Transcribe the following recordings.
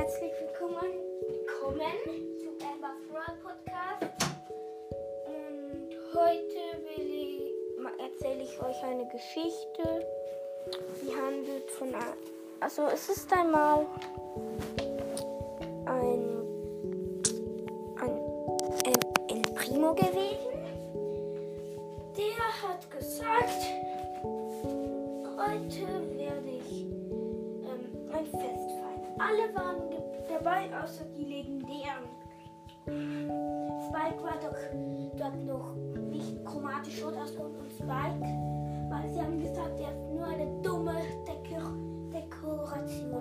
herzlich willkommen, willkommen zu Amber Brawl Podcast. Und heute erzähle ich euch eine Geschichte, die handelt von einer. Also, es ist einmal ein, ein, ein El Primo gewesen. Der hat gesagt: Heute werde ich ähm, ein Fest. Alle waren dabei, außer die legendären. Spike war doch dort noch nicht chromatisch rot ausgehoben und Spike, weil sie haben gesagt, er ist nur eine dumme Dekor Dekoration.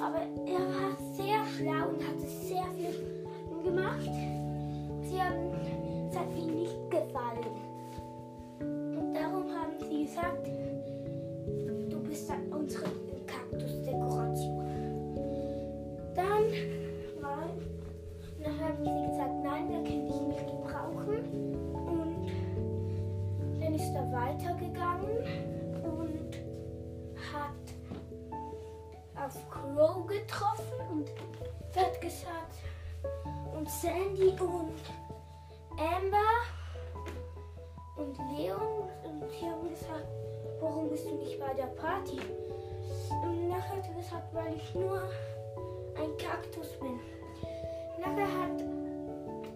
Aber er war sehr schlau und hatte sehr viel. Crow getroffen und hat gesagt, und Sandy und Amber und Leon und sie haben gesagt, warum bist du nicht bei der Party? Und nachher hat er gesagt, weil ich nur ein Kaktus bin. Nachher hat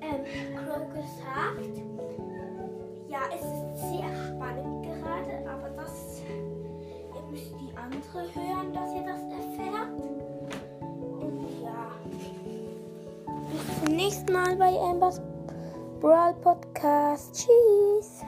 ähm, Crow gesagt, ja, es ist sehr spannend gerade, aber das, ihr müsst die andere hören, dass ihr das nächsten Mal bei Ambers Brawl Podcast. Tschüss.